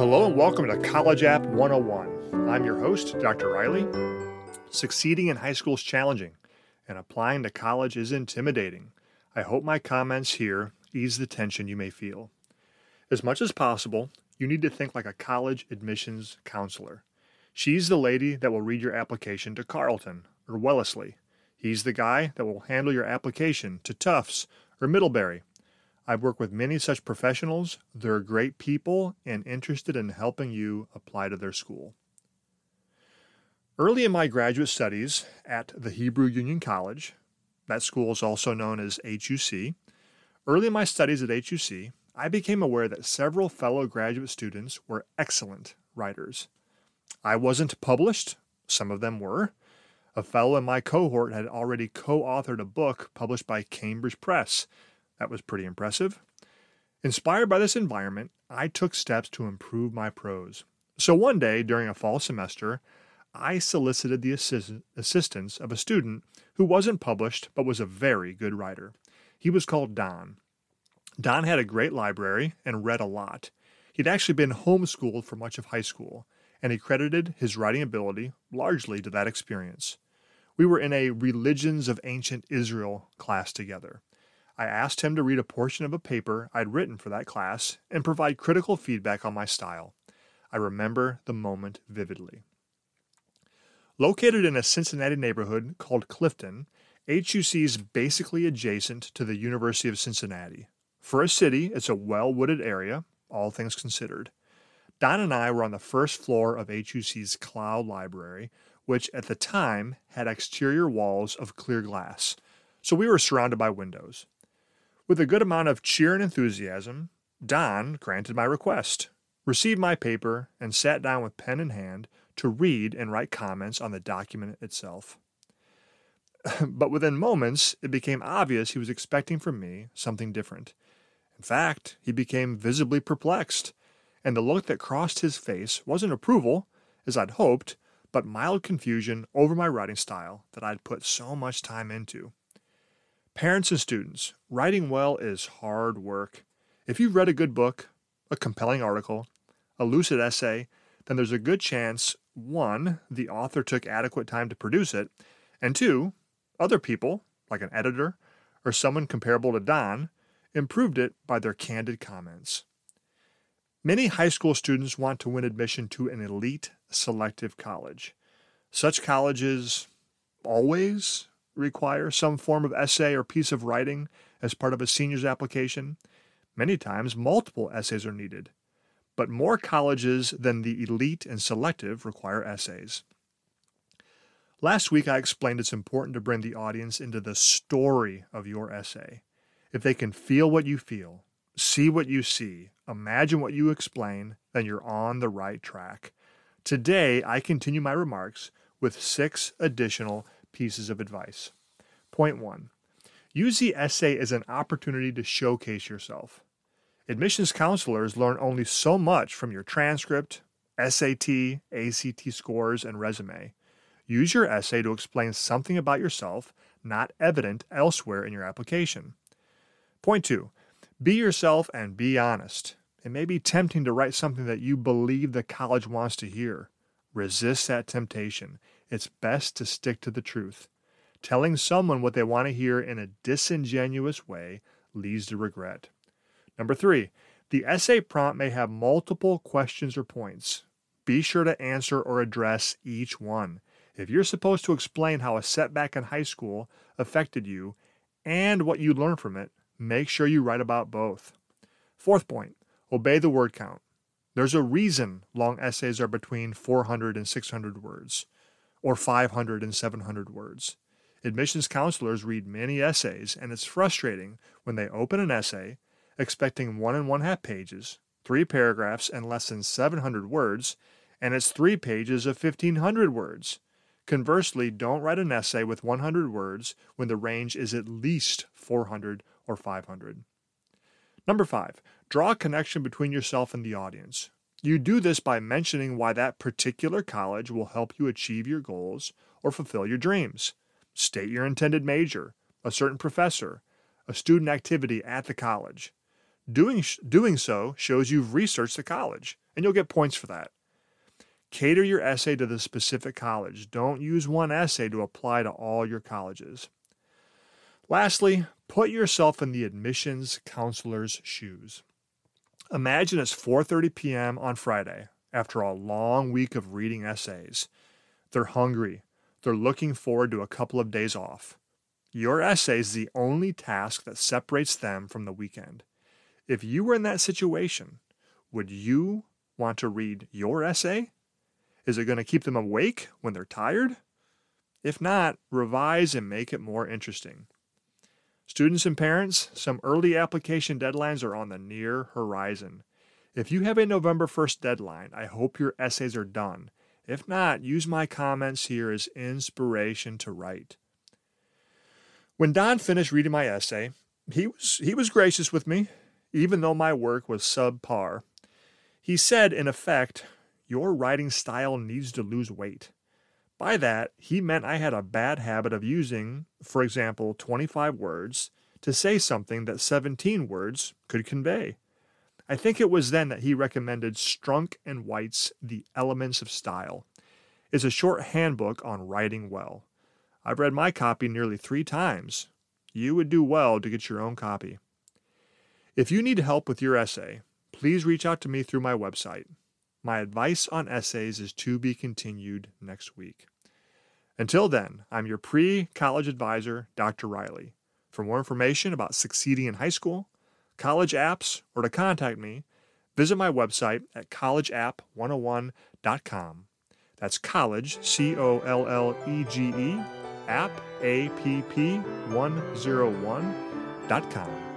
Hello and welcome to College App 101. I'm your host, Dr. Riley. Succeeding in high school is challenging, and applying to college is intimidating. I hope my comments here ease the tension you may feel. As much as possible, you need to think like a college admissions counselor. She's the lady that will read your application to Carleton or Wellesley. He's the guy that will handle your application to Tufts or Middlebury. I've worked with many such professionals. They're great people and interested in helping you apply to their school. Early in my graduate studies at the Hebrew Union College, that school is also known as HUC, early in my studies at HUC, I became aware that several fellow graduate students were excellent writers. I wasn't published, some of them were. A fellow in my cohort had already co authored a book published by Cambridge Press that was pretty impressive. Inspired by this environment, I took steps to improve my prose. So one day during a fall semester, I solicited the assist- assistance of a student who wasn't published but was a very good writer. He was called Don. Don had a great library and read a lot. He'd actually been homeschooled for much of high school, and he credited his writing ability largely to that experience. We were in a Religions of Ancient Israel class together. I asked him to read a portion of a paper I'd written for that class and provide critical feedback on my style. I remember the moment vividly. Located in a Cincinnati neighborhood called Clifton, HUC is basically adjacent to the University of Cincinnati. For a city, it's a well wooded area, all things considered. Don and I were on the first floor of HUC's Klau Library, which at the time had exterior walls of clear glass, so we were surrounded by windows. With a good amount of cheer and enthusiasm, Don granted my request, received my paper, and sat down with pen in hand to read and write comments on the document itself. but within moments, it became obvious he was expecting from me something different. In fact, he became visibly perplexed, and the look that crossed his face wasn't approval, as I'd hoped, but mild confusion over my writing style that I'd put so much time into. Parents and students, writing well is hard work. If you've read a good book, a compelling article, a lucid essay, then there's a good chance one, the author took adequate time to produce it, and two, other people, like an editor or someone comparable to Don, improved it by their candid comments. Many high school students want to win admission to an elite selective college. Such colleges always require some form of essay or piece of writing as part of a senior's application. Many times, multiple essays are needed, but more colleges than the elite and selective require essays. Last week, I explained it's important to bring the audience into the story of your essay. If they can feel what you feel, see what you see, imagine what you explain, then you're on the right track. Today, I continue my remarks with six additional pieces of advice. Point one use the essay as an opportunity to showcase yourself. Admissions counselors learn only so much from your transcript, SAT, ACT scores, and resume. Use your essay to explain something about yourself not evident elsewhere in your application. Point two be yourself and be honest. It may be tempting to write something that you believe the college wants to hear. Resist that temptation it's best to stick to the truth. Telling someone what they want to hear in a disingenuous way leads to regret. Number three, the essay prompt may have multiple questions or points. Be sure to answer or address each one. If you're supposed to explain how a setback in high school affected you and what you learned from it, make sure you write about both. Fourth point, obey the word count. There's a reason long essays are between 400 and 600 words or 500 and 700 words. Admissions counselors read many essays, and it's frustrating when they open an essay expecting one and one half pages, three paragraphs, and less than 700 words, and it's three pages of 1500 words. Conversely, don't write an essay with 100 words when the range is at least 400 or 500. Number five, draw a connection between yourself and the audience. You do this by mentioning why that particular college will help you achieve your goals or fulfill your dreams. State your intended major, a certain professor, a student activity at the college. Doing, doing so shows you've researched the college. and you'll get points for that. Cater your essay to the specific college. Don't use one essay to apply to all your colleges. Lastly, put yourself in the admissions counselor's shoes. Imagine it's 4:30 p.m. on Friday after a long week of reading essays. They're hungry. They're looking forward to a couple of days off. Your essay is the only task that separates them from the weekend. If you were in that situation, would you want to read your essay? Is it going to keep them awake when they're tired? If not, revise and make it more interesting. Students and parents, some early application deadlines are on the near horizon. If you have a November 1st deadline, I hope your essays are done. If not, use my comments here as inspiration to write. When Don finished reading my essay, he was, he was gracious with me, even though my work was subpar. He said, in effect, Your writing style needs to lose weight. By that, he meant I had a bad habit of using, for example, 25 words to say something that 17 words could convey. I think it was then that he recommended Strunk and White's The Elements of Style. It's a short handbook on writing well. I've read my copy nearly three times. You would do well to get your own copy. If you need help with your essay, please reach out to me through my website. My advice on essays is to be continued next week. Until then, I'm your pre college advisor, Dr. Riley. For more information about succeeding in high school, college apps, or to contact me, visit my website at collegeapp101.com. That's college, C O L L E G E, app, A P P 101.com.